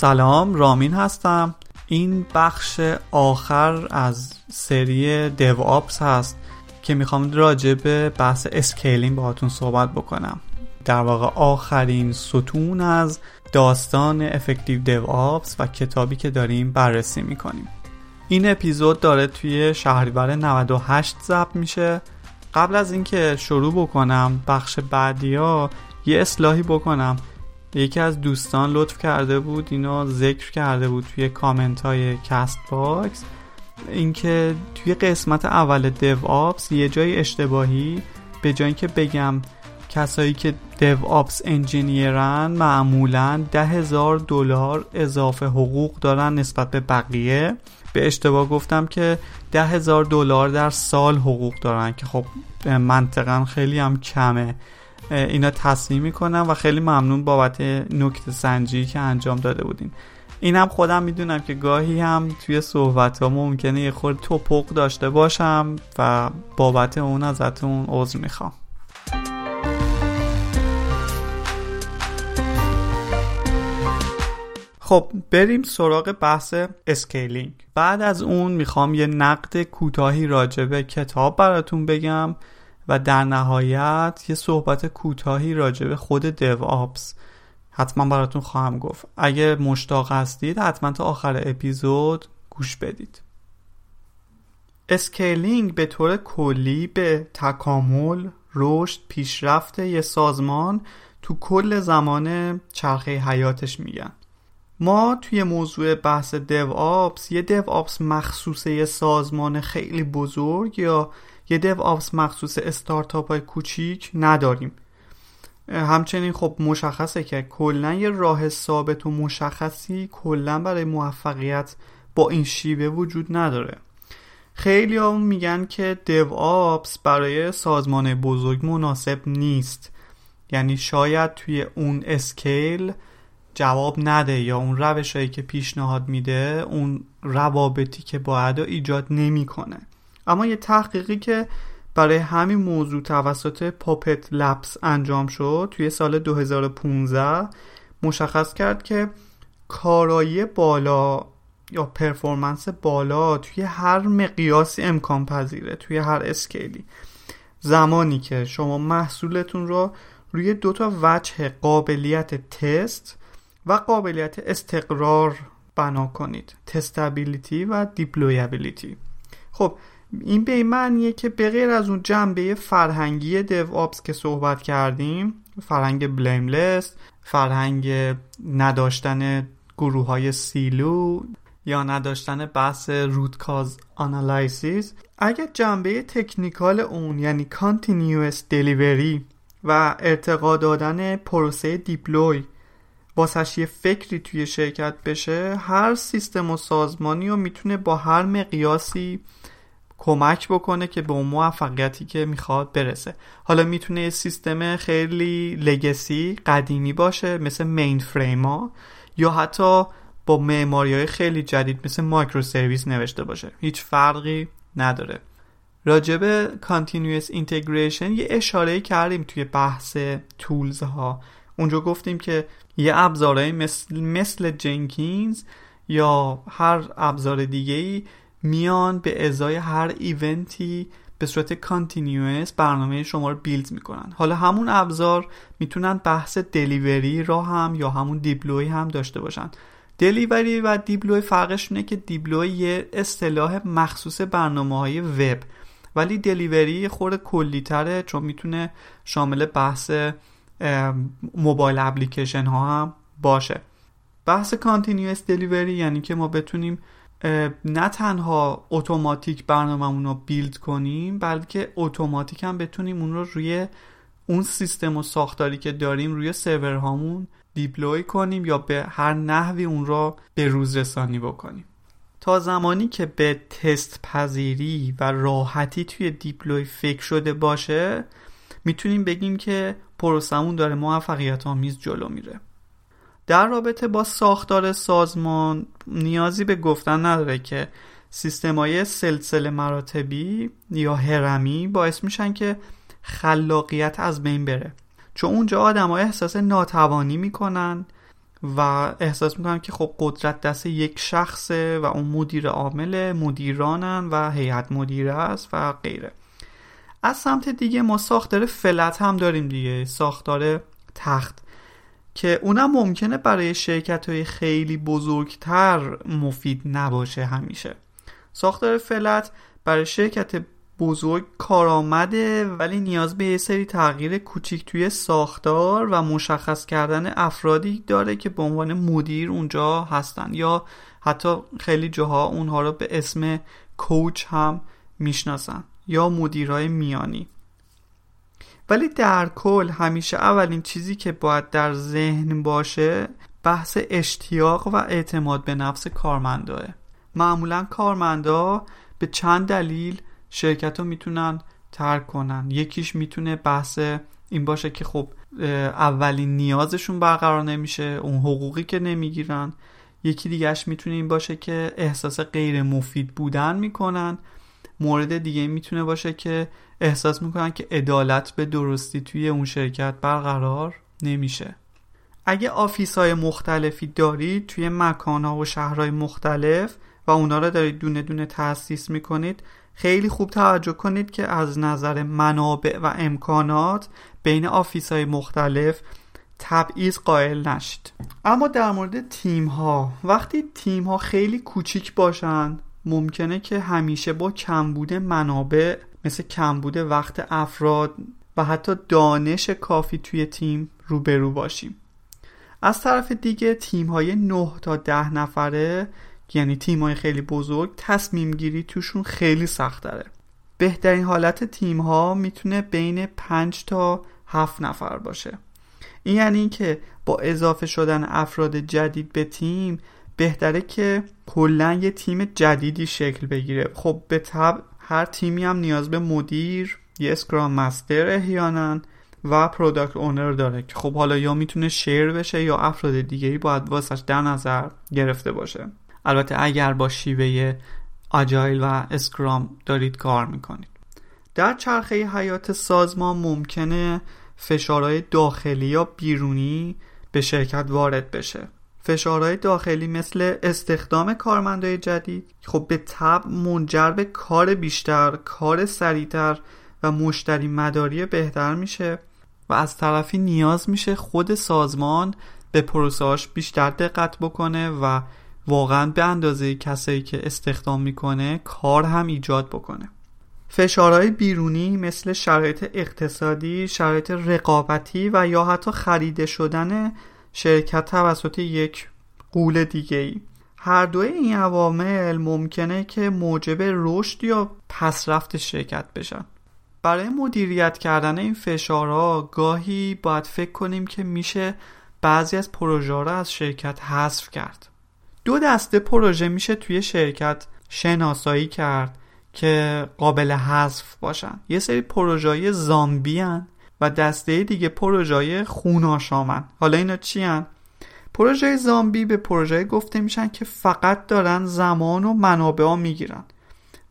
سلام رامین هستم. این بخش آخر از سری DevOps هست که می‌خوام راجع به بحث scaling باهاتون صحبت بکنم. در واقع آخرین ستون از داستان Effective DevOps و کتابی که داریم بررسی می‌کنیم. این اپیزود داره توی شهریور 98 ضبط میشه. قبل از اینکه شروع بکنم بخش بعدی ها یه اصلاحی بکنم یکی از دوستان لطف کرده بود اینو ذکر کرده بود توی کامنت های Castbox اینکه توی قسمت اول DevOps یه جای اشتباهی به جای اینکه بگم کسایی که DevOps engineer ن معمولا ده هزار دلار اضافه حقوق دارن نسبت به بقیه. به اشتباه گفتم که ده هزار دلار در سال حقوق دارن که خب منطقا خیلی هم کمه. اینا تصحیح می‌کنم و خیلی ممنون بابت نکته سنجی که انجام داده بودین. اینم خودم می‌دونم که گاهی هم توی صحبت ها ممکنه یه خورده توپق داشته باشم و بابت اون ازتون عذر می‌خوام. خب بریم سراغ بحث scaling. بعد از اون می‌خوام یه نقد کوتاهی راجع به کتاب براتون بگم. و در نهایت یه صحبت کوتاهی راجع به خود DevOps حتما براتون خواهم گفت. اگه مشتاق هستید حتما تا آخر اپیزود گوش بدید. scaling به طور کلی به تکامل، رشد، پیشرفت یه سازمان تو کل زمان چرخه حیاتش میگن. ما توی موضوع بحث DevOps یه DevOps مخصوص یه سازمان خیلی بزرگ یا یه دیو آپس مخصوص استارتاپ های کوچیک نداریم. همچنین خب مشخصه که کلا یه راه ثابت و مشخصی کلا برای موفقیت با این شیوه وجود نداره. خیلی هم میگن که دیو آپس برای سازمان بزرگ مناسب نیست. یعنی شاید توی اون اسکیل جواب نده یا اون روش هایی که پیشنهاد میده اون روابطی که باید ایجاد نمی‌کنه. اما یه تحقیقی که برای همین موضوع توسط پاپت لپس انجام شد توی سال 2015 مشخص کرد که کارایی بالا یا پرفورمنس بالا توی هر مقیاسی امکان پذیره توی هر اسکیلی. زمانی که شما محصولتون رو روی دو تا وجه قابلیت تست و قابلیت استقرار بنا کنید testability و deployability خب این به معنیه که به از اون جنبه فرهنگی DevOps که صحبت کردیم فرهنگ blameless فرهنگ نداشتن گروه های silo یا نداشتن بحث root cause analysis اگر جنبه technical اون یعنی continuous delivery و ارتقا دادن پروسه deploy واسش یه فکری توی شرکت بشه هر سیستم و سازمانی رو می‌تونه با هر مقیاسی کمک بکنه که به اون موفقیتی که می‌خواد برسه. حالا می‌تونه یه سیستم خیلی legacy قدیمی باشه مثل mainframe ا یا حتی با معماری های خیلی جدید مثل microservice نوشته باشه. هیچ فرقی نداره. راجب continuous integration یه اشاره کردیم توی بحث tools ها. اونجا گفتیم که یه ابزارهای مثل, مثل Jenkins یا هر ابزار دیگه ای میان به ازای هر event ی به صورت continuous برنامه شما رو build می‌کنن. حالا همون ابزار می‌تونن بحث delivery را هم یا همون deploy هم داشته باشن. delivery و deploy فرقش اینه که deploy یه اصطلاح مخصوص برنامه های وب ولی delivery خورده کلی تره چون می‌تونه شامل بحث mobile application ها هم باشه. بحث continuous delivery یعنی که ما بتونیم نه تنها اتوماتیک برنامهمون رو build کنیم بلکه اتوماتیک هم بتونیم اون رو روی اون سیستم و ساختاری که داریم روی سرورهامون deploy کنیم یا به هر نحوی اون رو به روز رسانی بکنیم. تا زمانی که به تست پذیری و راحتی توی دیپلوی فکر شده باشه می‌تونیم بگیم که پروسمون داره موفقیت آمیز جلو میره. در رابطه با ساختار سازمان نیازی به گفتن نداره که های سلسله مراتبی یا هرمی باعث میشن که خلاقیت از بین بره. چون اونجا آدم های احساس ناتوانی می‌کنن و احساس می‌کنن که خب قدرت دست یک شخصه و اون مدیر عامل مدیرانن و هیئت مدیره است و غیره. از سمت دیگه ما ساختار فلت هم داریم دیگه ساختار تخت. که اونم ممکنه برای شرکت های خیلی بزرگتر مفید نباشه همیشه. ساختار فلت برای شرکت بزرگ کارآمده ولی نیاز به یه سری تغییر کوچیک توی ساختار و مشخص کردن افرادی داره که به عنوان مدیر اونجا هستن یا حتی خیلی جاها اونها رو به اسم کوچ هم می‌شناسن یا مدیرای میانی. ولی در کل همیشه اولین چیزی که باید در ذهن باشه بحث اشتیاق و اعتماد به نفس کارمنداه معمولا کارمندا به چند دلیل شرکت رو می‌تونن ترک کنن. یکیش می‌تونه بحث این باشه که خب اولین نیازشون برقرار نمیشه اون حقوقی که نمی‌گیرن. یکی دیگهش می‌تونه این باشه که احساس غیر مفید بودن می‌کنن. مورد دیگه می‌تونه باشه که احساس می‌کنن که عدالت به درستی توی اون شرکت برقرار نمیشه. اگه office های مختلفی دارید توی مکان ها و شهرهای مختلف و اونا رو دارید دونه دونه تأسیس می‌کنید خیلی خوب توجه کنید که از نظر منابع و امکانات بین office های مختلف تبعیض قائل نشید. اما در مورد تیم ها وقتی تیم ها خیلی کوچیک باشن ممکنه که همیشه با کمبود منابع مثل کمبود وقت افراد و حتی دانش کافی توی تیم روبرو باشیم. از طرف دیگه تیم های 9 تا 10 نفره یعنی تیم های خیلی بزرگ تصمیم گیری توشون خیلی سخت داره بهترین حالت تیم ها می‌تونه بین 5 تا 7 نفر باشه. این یعنی اینکه با اضافه شدن افراد جدید به تیم بهتره که کلا یه تیم جدیدی شکل بگیره. خب به تبع هر تیمی هم نیاز به مدیر یه scrum master احیانا و product owner داره که خب حالا یا می‌تونه share بشه یا افراد دیگه باید واسش در نظر گرفته باشه. البته اگر با شیوه agile و scrum دارید کار می‌کنید. در چرخه حیات سازمان ممکنه فشارهای داخلی یا بیرونی به شرکت وارد بشه. فشارهای داخلی مثل استخدام کارمندای جدید خب به طب منجر به کار بیشتر کار سریعتر و مشتری مداری بهتر میشه و از طرفی نیاز میشه خود سازمان به پروسهاش بیشتر دقت بکنه و واقعا به اندازه کسایی که استخدام می‌کنه کار هم ایجاد بکنه. فشارهای بیرونی مثل شرایط اقتصادی، شرایط رقابتی و یا حتی خریده شدن شرکت توسط یک قول دیگه ای هر دوی این عوامل ممکنه که موجب رشد یا پسرفت شرکت بشن. برای مدیریت کردن این فشارها گاهی باید فکر کنیم که میشه بعضی از پروژه را از شرکت حذف کرد. دو دسته پروژه میشه توی شرکت شناسایی کرد که قابل حذف باشن. یه سری پروژه زامبی هن. و دسته دیگه پروژه خوناشامن. حالا اینا چی هن؟ پروژه زامبی به پروژه گفته میشن که فقط دارن زمان و منابع ها می‌گیرن.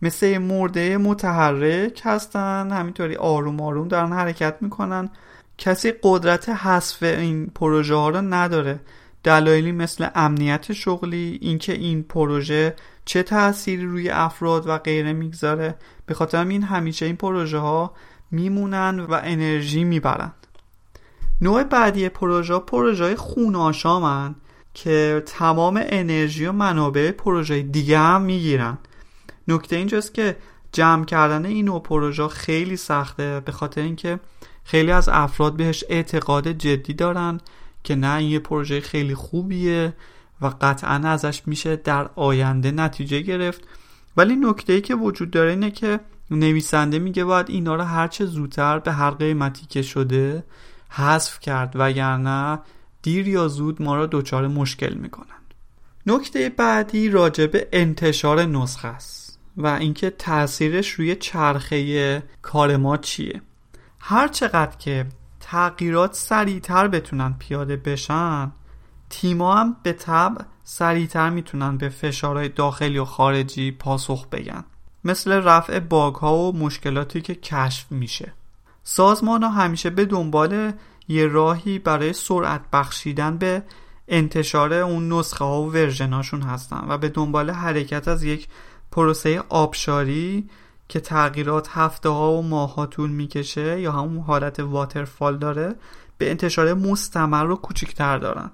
مثل مرده متحرک هستن همینطوری آروم آروم دارن حرکت می‌کنن. کسی قدرت حذف این پروژه ها رو نداره. دلایلی مثل امنیت شغلی اینکه این پروژه چه تأثیری روی افراد و غیره می‌گذاره. به خاطر این همیشه این پروژه ها میمونن و انرژی می‌برن. نوع بعدی پروژه پروژه خون آشامن که تمام انرژی و منابع پروژه دیگه هم می‌گیرن. نکته اینجاست که جمع کردن این نوع پروژه خیلی سخته به خاطر اینکه خیلی از افراد بهش اعتقاد جدی دارن که نه این یه پروژه خیلی خوبیه و قطعا ازش میشه در آینده نتیجه گرفت. ولی نکته ای که وجود داره اینه که نویسنده میگه باید اینا رو هرچه زودتر به هر قیمتی که شده حذف کرد وگرنه دیر یا زود ما را دچار مشکل می‌کنن. نکته بعدی راجب انتشار نسخه است و اینکه تاثیرش روی چرخه کار ما چیه. هر چقدر که تغییرات سریعتر بتونن پیاده بشن تیما هم به طب سریعتر می‌تونن به فشارهای داخلی و خارجی پاسخ بگن. مثل رفع باگ ها و مشکلاتی که کشف میشه. سازمان ها همیشه به دنبال یه راهی برای سرعت بخشیدن به انتشار اون نسخه ها و ورژناشون هستن و به دنبال حرکت از یک پروسه آبشاری که تغییرات هفته ها و ماه ها طول می‌کشه یا همون حالت واترفال داره به انتشار مستمر رو کوچکتر دارن.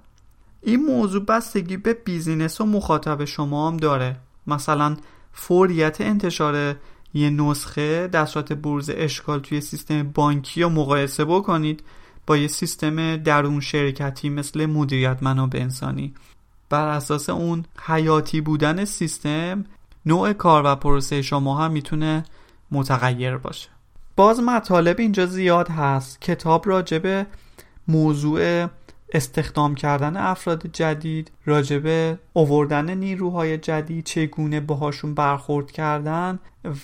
این موضوع بستگی به business و مخاطب شما هم داره. مثلا فوریت انتشار یه نسخه در صورت بروز اشکال توی سیستم بانکی رو مقایسه بکنید با یه سیستم درون شرکتی مثل مدیریت منابع انسانی بر اساس اون حیاتی بودن سیستم نوع کار و پروسه شما هم می‌تونه متغیر باشه. باز مطالب اینجا زیاد هست. کتاب راجبه موضوع استخدام کردن افراد جدید راجبه اووردن نیروهای جدید چگونه باهاشون برخورد کردن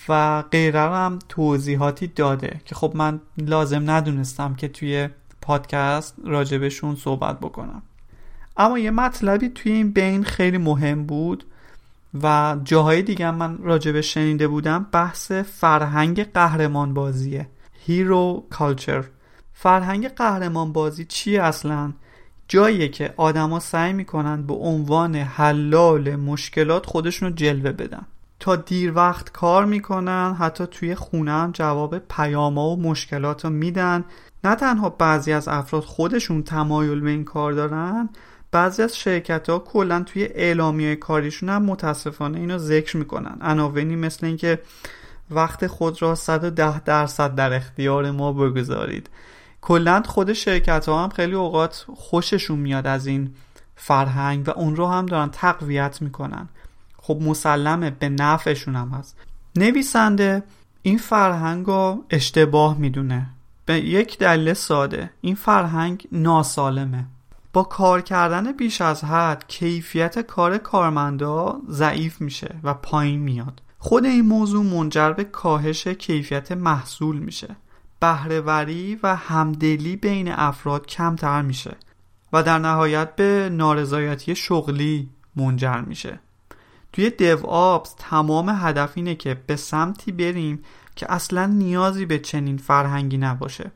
و غیره هم توضیحاتی داده که خب من لازم ندونستم که توی پادکست راجبشون صحبت بکنم. اما یه مطلبی توی این بین خیلی مهم بود و جاهای دیگه من راجبه شنیده بودم بحث فرهنگ قهرمان بازیه هیرو کالچر فرهنگ قهرمان بازی چیه اصلا؟ جاییه که آدما سعی می‌کنن به عنوان حلال مشکلات خودشون رو جلوه بدن. تا دیر وقت کار می‌کنن حتی توی خونه هم جواب پیاما و مشکلات رو میدن. نه تنها بعضی از افراد خودشون تمایل به این کار دارن بعضی از شرکت ها کلا توی اعلامیه کاریشون هم متاسفانه اینو ذکر می‌کنن. عناوینی مثل اینکه وقت خود را 110 درصد در اختیار ما بگذارید. کلا خود شرکت ها هم خیلی اوقات خوششون میاد از این فرهنگ و اون رو هم دارن تقویت می‌کنن. خب مسلمه به نفعشون هم هست. نویسنده این فرهنگ رو اشتباه می‌دونه. به یک دلیل ساده این فرهنگ ناسالمه. با کار کردن بیش از حد کیفیت کار کارمندا ضعیف میشه و پایین میاد. خود این موضوع منجر به کاهش کیفیت محصول میشه. بهرهوری و همدلی بین افراد کمتر میشه و در نهایت به نارضایتی شغلی منجر میشه. توی دیو آبز تمام هدف اینه که به سمتی بریم که اصلا نیازی به چنین فرهنگی نباشه.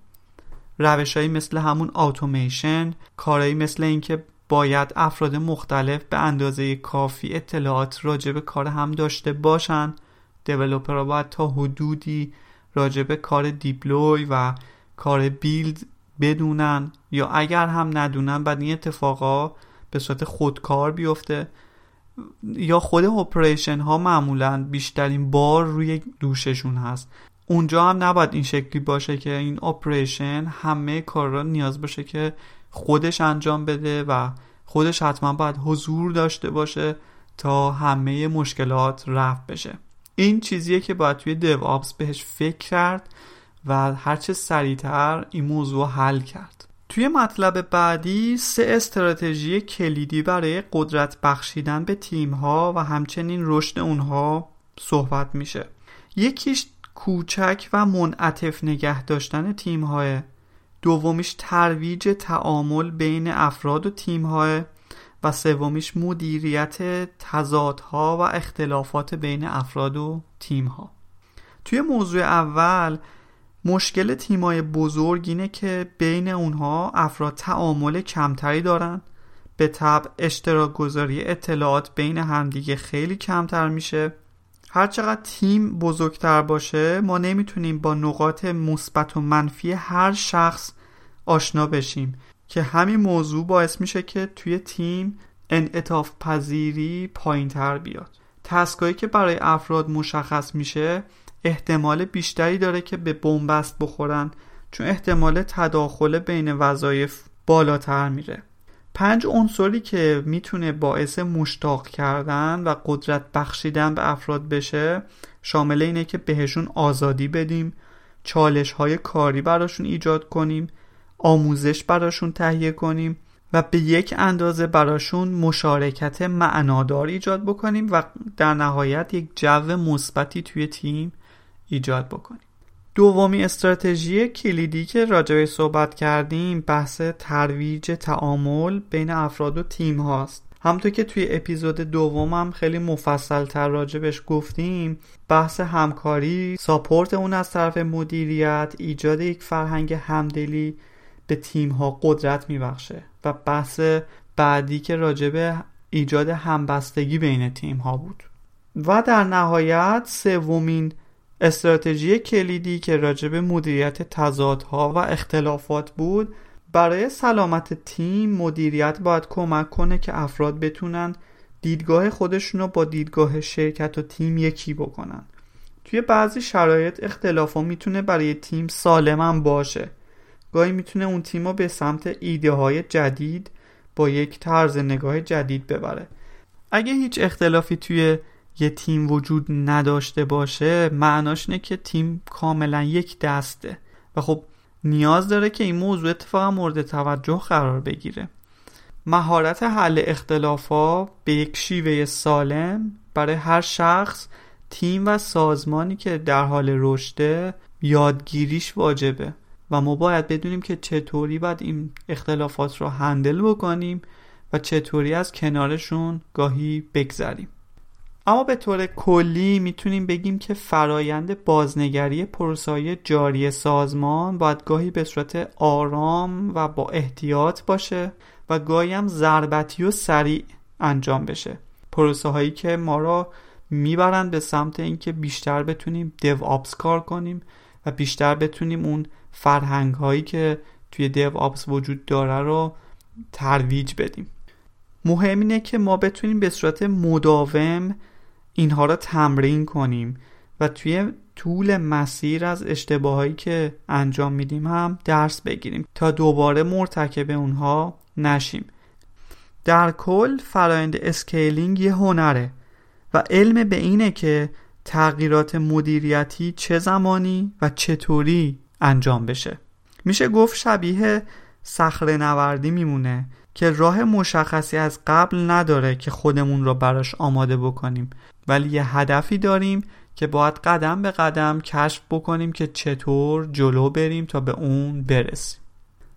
روشهایی مثل همون اتوماسیون کارهایی مثل اینکه باید افراد مختلف به اندازه کافی اطلاعات راجع به کار هم داشته باشن. دیولوپرها باید تا حدودی راجب کار دیپلوی و کار بیلد بدونن یا اگر هم ندونن بعد این اتفاقا به صورت خودکار بیفته. یا خود operation ها معمولا بیشترین بار روی دوششون هست. اونجا هم نباید این شکلی باشه که این operation همه کار را نیاز باشه که خودش انجام بده و خودش حتما باید حضور داشته باشه تا همه مشکلات رفع بشه. این چیزیه که باید توی DevOps بهش فکر کرد و هرچه سریعتر این موضوع حل کرد. توی مطلب بعدی سه استراتژی کلیدی برای قدرت بخشیدن به تیم ها و همچنین رشد اونها صحبت میشه. یکیش کوچک و منعطف نگه داشتن تیم های دومیش ترویج تعامل بین افراد و تیم های و سومیش مدیریت تضادها و اختلافات بین افراد و تیمها. توی موضوع اول مشکل تیمای بزرگ اینه که بین اونها افراد تعامل کمتری دارن. به طب اشتراک گذاری اطلاعات بین همدیگه خیلی کمتر میشه. هرچقدر تیم بزرگتر باشه ما نمی‌تونیم با نقاط مثبت و منفی هر شخص آشنا بشیم. که همین موضوع باعث میشه که توی تیم انعطاف پذیری پایین تر بیاد. تسکایی که برای افراد مشخص میشه احتمال بیشتری داره که به بنبست بخورن چون احتمال تداخل بین وظایف بالاتر میره. پنج عنصری که می‌تونه باعث مشتاق کردن و قدرت بخشیدن به افراد بشه شامل اینه که بهشون آزادی بدیم چالش های کاری براشون ایجاد کنیم آموزش براشون تهیه کنیم و به یک اندازه براشون مشارکت معنادار ایجاد بکنیم و در نهایت یک جو مثبتی توی تیم ایجاد بکنیم. دومی استراتژی کلیدی که راجعه صحبت کردیم بحث ترویج تعامل بین افراد و تیم هاست. همطور که توی اپیزود دومم خیلی مفصل تر راجبش گفتیم بحث همکاری ساپورت اون از طرف مدیریت ایجاد یک فرهنگ همدلی به تیم ها قدرت میبخشه و بحث بعدی که راجب ایجاد همبستگی بین تیم ها بود. و در نهایت سومین استراتژی کلیدی که راجب مدیریت تضادها و اختلافات بود برای سلامت تیم مدیریت باید کمک کنه که افراد بتونن دیدگاه خودشون رو با دیدگاه شرکت و تیم یکی بکنن. توی بعضی شرایط اختلاف می‌تونه برای تیم سالم باشه. گاهی می‌تونه اون تیم رو به سمت ایده های جدید با یک طرز نگاه جدید ببره. اگه هیچ اختلافی توی یه تیم وجود نداشته باشه معناش اینه که تیم کاملا یک دسته. و خب نیاز داره که این موضوع اتفاقا مورد توجه قرار بگیره. مهارت حل اختلافا به یک شیوه سالم برای هر شخص تیم و سازمانی که در حال رشده یادگیریش واجبه. و ما باید بدونیم که چطوری باید این اختلافات رو هندل بکنیم و چطوری از کنارشون گاهی بگذریم. اما به طور کلی می‌تونیم بگیم که فرایند بازنگری پروسای جاری سازمان باید گاهی به صورت آرام و با احتیاط باشه و گاهی هم ضربتی و سریع انجام بشه. پروسه هایی که ما را می‌برند به سمت اینکه بیشتر بتونیم دیو کار کنیم و بیشتر بتونیم اون فرهنگ هایی که توی دیو آپس وجود داره رو ترویج بدیم. مهم اینه که ما بتونیم به صورت مداوم اینها را تمرین کنیم و توی طول مسیر از اشتباهایی که انجام میدیم هم درس بگیریم تا دوباره مرتکب اونها نشیم. در کل فرایند scaling یه هنره و علم به اینه که تغییرات مدیریتی چه زمانی و چطوری انجام بشه. میشه گفت شبیه صخره نوردی میمونه که راه مشخصی از قبل نداره که خودمون را براش آماده بکنیم. ولی یه هدفی داریم که باید قدم به قدم کشف بکنیم که چطور جلو بریم تا به اون برسیم.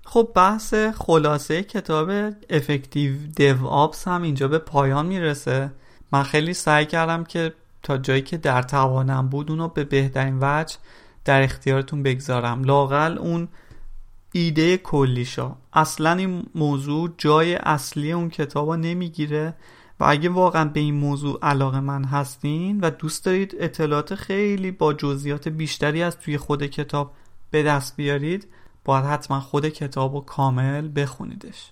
خب بحث خلاصه کتاب افکتیو دیو آپس هم اینجا به پایان می‌رسه. من خیلی سعی کردم که تا جایی که در توانم بود اونو به بهترین وجه در اختیارتون بگذارم. لاقل اون ایده کلیشا. اصلا این موضوع جای اصلی اون کتاب نمی‌گیره و اگه واقعا به این موضوع علاقه من هستین و دوست دارید اطلاعات خیلی با جزئیات بیشتری از توی خود کتاب به دست بیارید باید حتما خود کتاب رو کامل بخونیدش.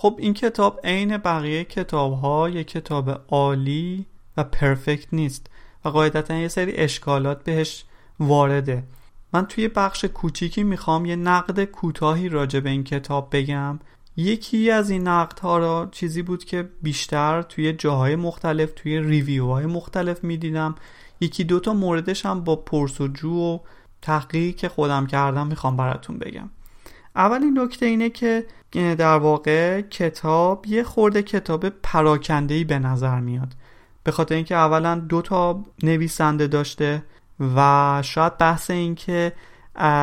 خب این کتاب عین بقیه کتاب ها یک کتاب عالی و پرفکت نیست و قاعدتا یه سری اشکالات بهش وارده. من توی بخش کوچیکی می‌خوام یه نقد کوتاهی راجع به این کتاب بگم. یکی از این نقد ها را چیزی بود که بیشتر توی جاهای مختلف توی ریویو های مختلف می‌دیدم. یکی دوتا موردش هم با پرسجو و تحقیقی که خودم کردم می‌خوام براتون بگم. اولین نکته اینه که در واقع کتاب یه خورده کتاب پراکندهی به نظر میاد. به خاطر اینکه اولا دو تا نویسنده داشته و شاید بحث این که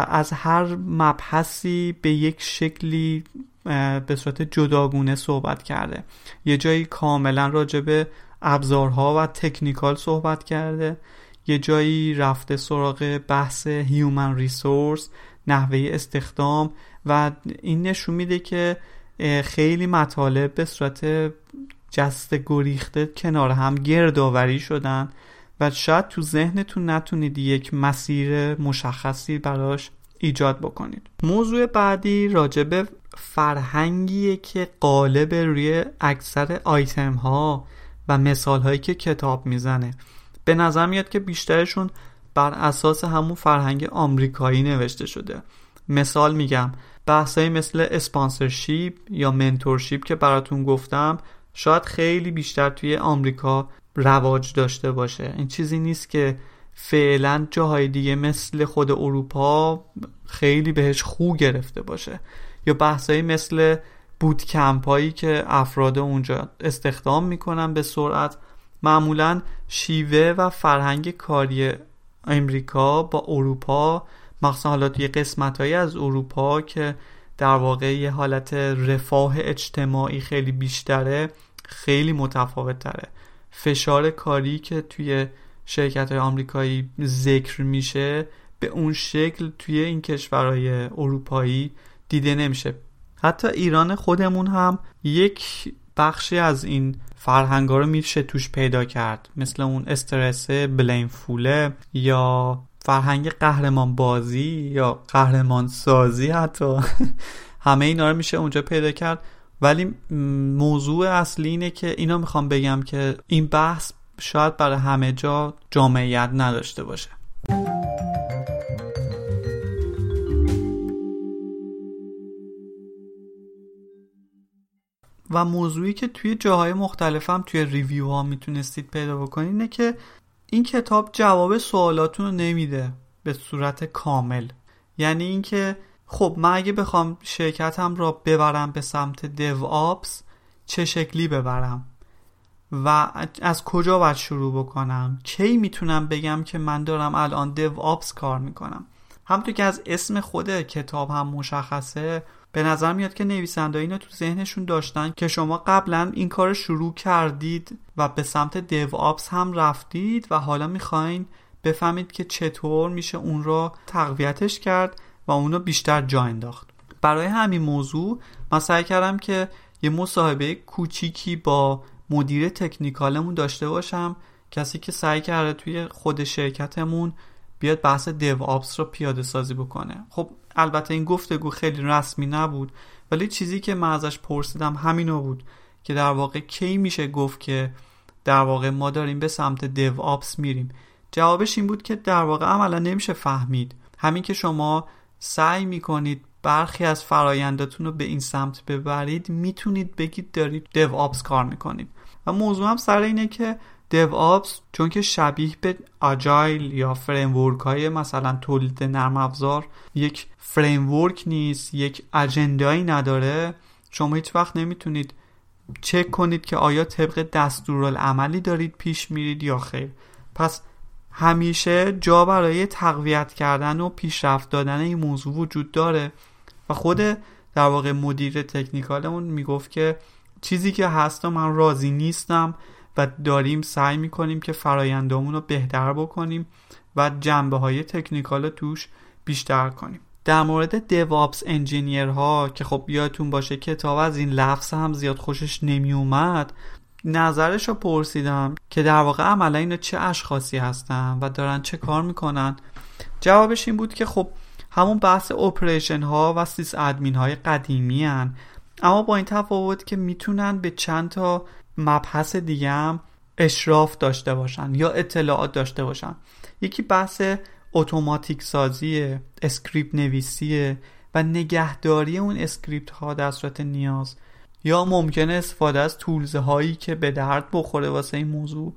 از هر مبحثی به یک شکلی به صورت جداگونه صحبت کرده. یه جایی کاملا راجب ابزارها و تکنیکال صحبت کرده. یه جایی رفته سراغ بحث هیومن ریسورس نحوه استخدام. و این نشون میده که خیلی مطالب به صورت جست گریخته کنار هم گردآوری شدن و شاید تو ذهنتون نتونید یک مسیر مشخصی براش ایجاد بکنید. موضوع بعدی راجب فرهنگیه که قالب روی اکثر آیتم ها و مثال هایی که کتاب می‌زنه. به نظر میاد که بیشترشون بر اساس همون فرهنگ آمریکایی نوشته شده. مثال میگم بحثایی مثل اسپانسرشیپ یا منتورشیپ که براتون گفتم شاید خیلی بیشتر توی آمریکا رواج داشته باشه. این چیزی نیست که فعلا جاهای دیگه مثل خود اروپا خیلی بهش خو گرفته باشه. یا بحثایی مثل بوت هایی که افراد اونجا استخدام می‌کنن به سرعت معمولا شیوه و فرهنگ کاری امریکا با اروپا مخصوصا حالا توی قسمت از اروپا که در واقع یه حالت رفاه اجتماعی خیلی بیشتره خیلی متفاوت تره فشار کاری که توی شرکت های آمریکایی ذکر میشه به اون شکل توی این کشورهای اروپایی دیده نمیشه. حتی ایران خودمون هم یک بخشی از این فرهنگ رو میشه توش پیدا کرد. مثل اون استرس بلین فوله یا فرهنگ قهرمان بازی یا قهرمان سازی حتی. همه اینا رو میشه اونجا پیدا کرد. ولی موضوع اصلی اینه که اینا می‌خوام بگم که این بحث شاید برای همه جا جامعیت نداشته باشه. و موضوعی که توی جاهای مختلف هم توی ریویو ها می‌تونستید پیدا بکنید اینه که این کتاب جواب سوالاتون رو نمیده به صورت کامل. یعنی اینکه خب من اگه بخوام شرکتم را ببرم به سمت دیو آپس چه شکلی ببرم؟ و از کجا باید شروع بکنم؟ کی می‌تونم بگم که من دارم الان دیو آپس کار می‌کنم؟ همونطور که از اسم خود کتاب هم مشخصه به نظر میاد که نویسنده اینو تو ذهنشون داشتن که شما قبلا این کار شروع کردید و به سمت دیو آپس هم رفتید و حالا می‌خواین بفهمید که چطور میشه اون رو تقویتش کرد و اونو بیشتر جا انداخت. برای همین موضوع من سعی کردم که یه مصاحبه کوچیکی با مدیر تکنیکالمون داشته باشم کسی که سعی کرده توی خود شرکتمون بیاد بحث دیو آپس رو پیاده سازی بکنه. خب البته این گفتگو خیلی رسمی نبود ولی چیزی که من ازش پرسیدم همینو بود که در واقع کی میشه گفت که در واقع ما داریم به سمت DevOps میریم. جوابش این بود که در واقع عملا نمیشه فهمید. همین که شما سعی می‌کنید برخی از فراینداتون رو به این سمت ببرید می‌تونید بگید دارید DevOps کار می‌کنید. و موضوع هم سر اینه که DevOps چون که شبیه به Agile یا framework های مثلا تولید نرم افزار یک framework نیست یک agenda یی نداره. شما هیچ وقت نمی‌تونید چک کنید که آیا طبق دستورالعملی دارید پیش میرید یا خیر. پس همیشه جا برای تقویت کردن و پیشرفت دادن این موضوع وجود داره و خود در واقع مدیر تکنیکالمون می‌گفت که چیزی که هست و من راضی نیستم و داریم سعی می‌کنیم که فرایندامون رو بهتر بکنیم و جنبه های تکنیکال توش بیشتر کنیم در مورد DevOps engineer ها که خب یادتون باشه کتاب از این لفظ هم زیاد خوشش نمی اومد نظرش رو پرسیدم که در واقع عملا اینا چه اشخاصی هستن و دارن چه کار می‌کنن جوابش این بود که خب همون بحث operation ها و sysadmin های قدیمی هن. اما با این تفاوت که می‌تونن به چند تا مبحث دیگه هم اشراف داشته باشن یا اطلاعات داشته باشن. یکی بحث اتوماتیک سازی script نویسی و نگهداری اون script ها در صورت نیاز. یا ممکنه استفاده از tools هایی که به درد بخوره واسه این موضوع.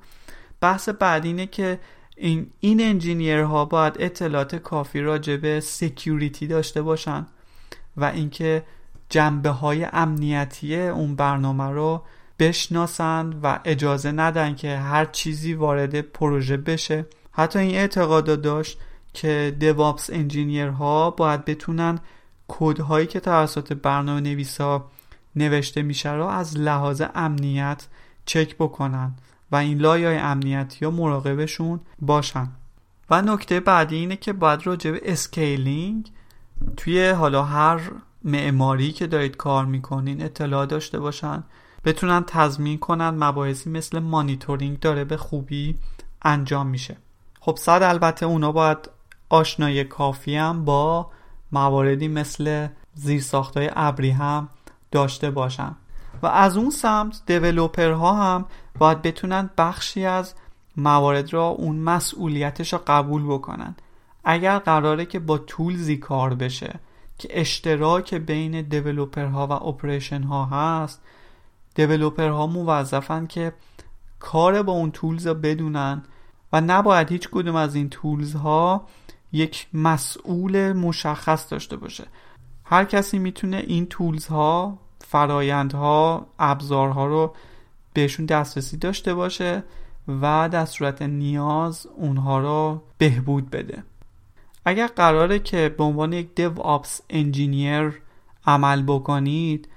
بحث بعد اینه که این این engineer ها باید اطلاعات کافی راجع به security داشته باشن و اینکه جنبه های امنیتی اون برنامه رو بشناسند و اجازه ندن که هر چیزی وارد پروژه بشه. حتی این اعتقاد داشت که DevOps engineer ها باید بتونن کدهایی که توسط برنامه نویسا نوشته میشه را از لحاظ امنیت چک بکنن و این لایه‌های امنیتی ها مراقبشون باشن. و نکته بعدی اینه که باید راجع به scaling توی حالا هر معماری که دارید کار می‌کنین اطلاع داشته باشن. بتونن تضمین کنن مباحثی مثل مانیتورینگ داره به خوبی انجام میشه. خب صد البته اونا باید آشنایی کافی هم با مواردی مثل زیرساختهای ابری هم داشته باشن. و از اون سمت ها هم باید بتونن بخشی از موارد را اون مسئولیتش را قبول بکنن. اگر قراره که با تولزی کار بشه که اشتراک بین ها و اپریشن ها هست ها موظفن که کار با اون تولز را بدونن و نباید هیچ کدوم از این تولز ها یک مسئول مشخص داشته باشه. هر کسی می‌تونه این تولز ها فرایندها ابزارها رو بهشون دسترسی داشته باشه و در صورت نیاز اونها رو بهبود بده. اگر قراره که به عنوان یک دیو آپس انجینیر عمل بکنید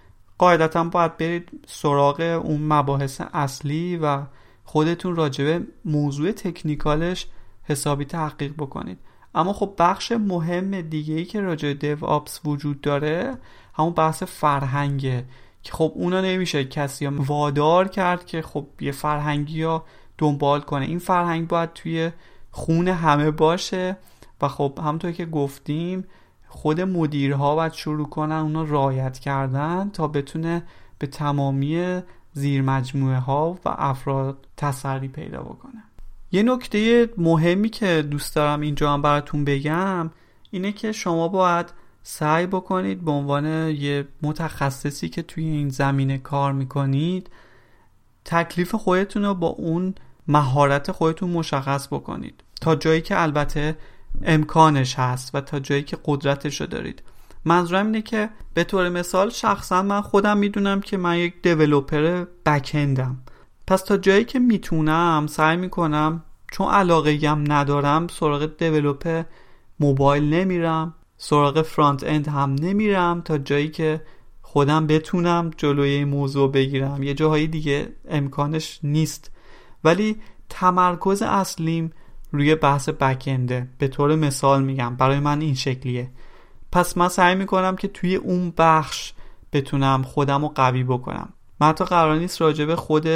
قاعدتا باید برید سراغ اون مباحث اصلی و خودتون راجبه موضوع تکنیکالش حسابی تحقیق بکنید. اما خب بخش مهم دیگه ای که راجع دیو آپس وجود داره همون بحث فرهنگه. که خب اونا نمیشه کسی وادار کرد که خب یه فرهنگی ها دنبال کنه. این فرهنگ باید توی خون همه باشه. و خب همونطور که گفتیم خود مدیرها باید شروع کنن اونا رایت کردن تا بتونه به تمامی زیر مجموعه ها و افراد تسری پیدا بکنه. یه نکته مهمی که دوست دارم اینجا هم براتون بگم اینه که شما باید سعی بکنید به عنوان یه متخصصی که توی این زمینه کار می‌کنید تکلیف خودتون رو با اون مهارت خودتون مشخص بکنید. تا جایی که البته امکانش هست و تا جایی که قدرتش رو دارید. منظورم اینه که به طور مثال شخصا من خودم می‌دونم که من یک دیولوپر بکندم پس تا جایی که می‌تونم سعی می‌کنم چون علاقه هم ندارم سراغ دیولوپ موبایل نمیرم سراغ فرانت اند هم نمیرم تا جایی که خودم بتونم جلوی موضوع بگیرم. یه جاهایی دیگه امکانش نیست. ولی تمرکز اصلیم روی بحث بکنده به طور مثال میگم برای من این شکلیه. پس من سعی می‌کنم که توی اون بخش بتونم خودم رو قوی بکنم. من حتی قرار نیست راجب خود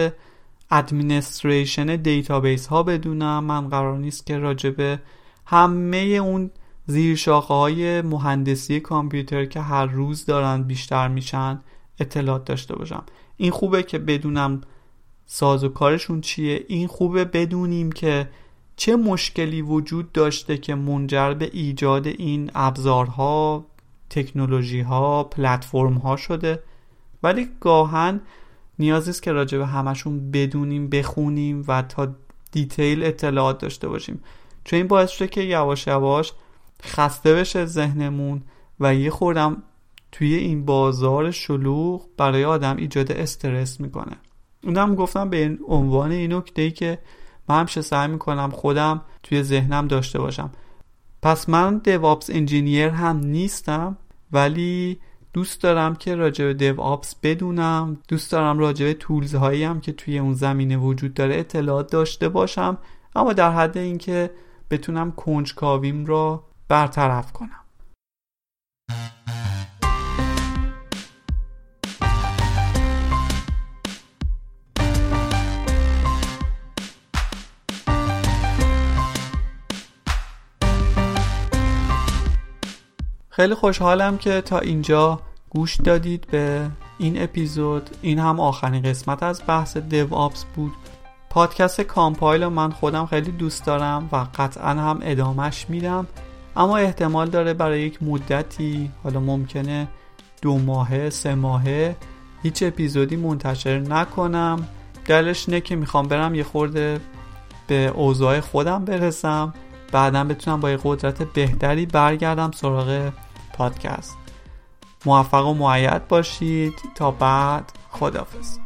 administration database ها بدونم. من قرار نیست که راجب همه اون زیر شاخه های مهندسی کامپیوتر که هر روز دارن بیشتر میشن اطلاعات داشته باشم. این خوبه که بدونم ساز و کارشون چیه. این خوبه بدونیم که چه مشکلی وجود داشته که منجر به ایجاد این ابزارها تکنولوژی ها شده؟ ولی گاهن نیازی است که راجع به همشون بدونیم بخونیم و تا دیتیل اطلاعات داشته باشیم. چون این باعث شده که یواش یواش خسته بشه ذهنمون و یه خوردم توی این بازار شلوغ برای آدم ایجاد استرس می‌کنه. اونم گفتم به عنوان این نکته ای که من همیشه سعی می‌کنم خودم توی ذهنم داشته باشم. پس من دیوابس انجینیر هم نیستم ولی دوست دارم که راجع به دیو آپس بدونم. دوست دارم راجع به تولز هایی هم که توی اون زمینه وجود داره اطلاعات داشته باشم. اما در حد اینکه بتونم کنجکاویم را برطرف کنم. خیلی خوشحالم که تا اینجا گوش دادید به این اپیزود. این هم آخرین قسمت از بحث دیو آپس بود. پادکست کامپایل من خودم خیلی دوست دارم و قطعا هم ادامش میدم. اما احتمال داره برای یک مدتی حالا ممکنه دو ماهه سه ماهه هیچ اپیزودی منتشر نکنم. دلش نه که می‌خوام برم یه خورده به اوضاع خودم برسم. بعدا بتونم با یه قدرت بهتری برگردم سراغ پادکست. موفق و معید باشید. تا بعد خدافز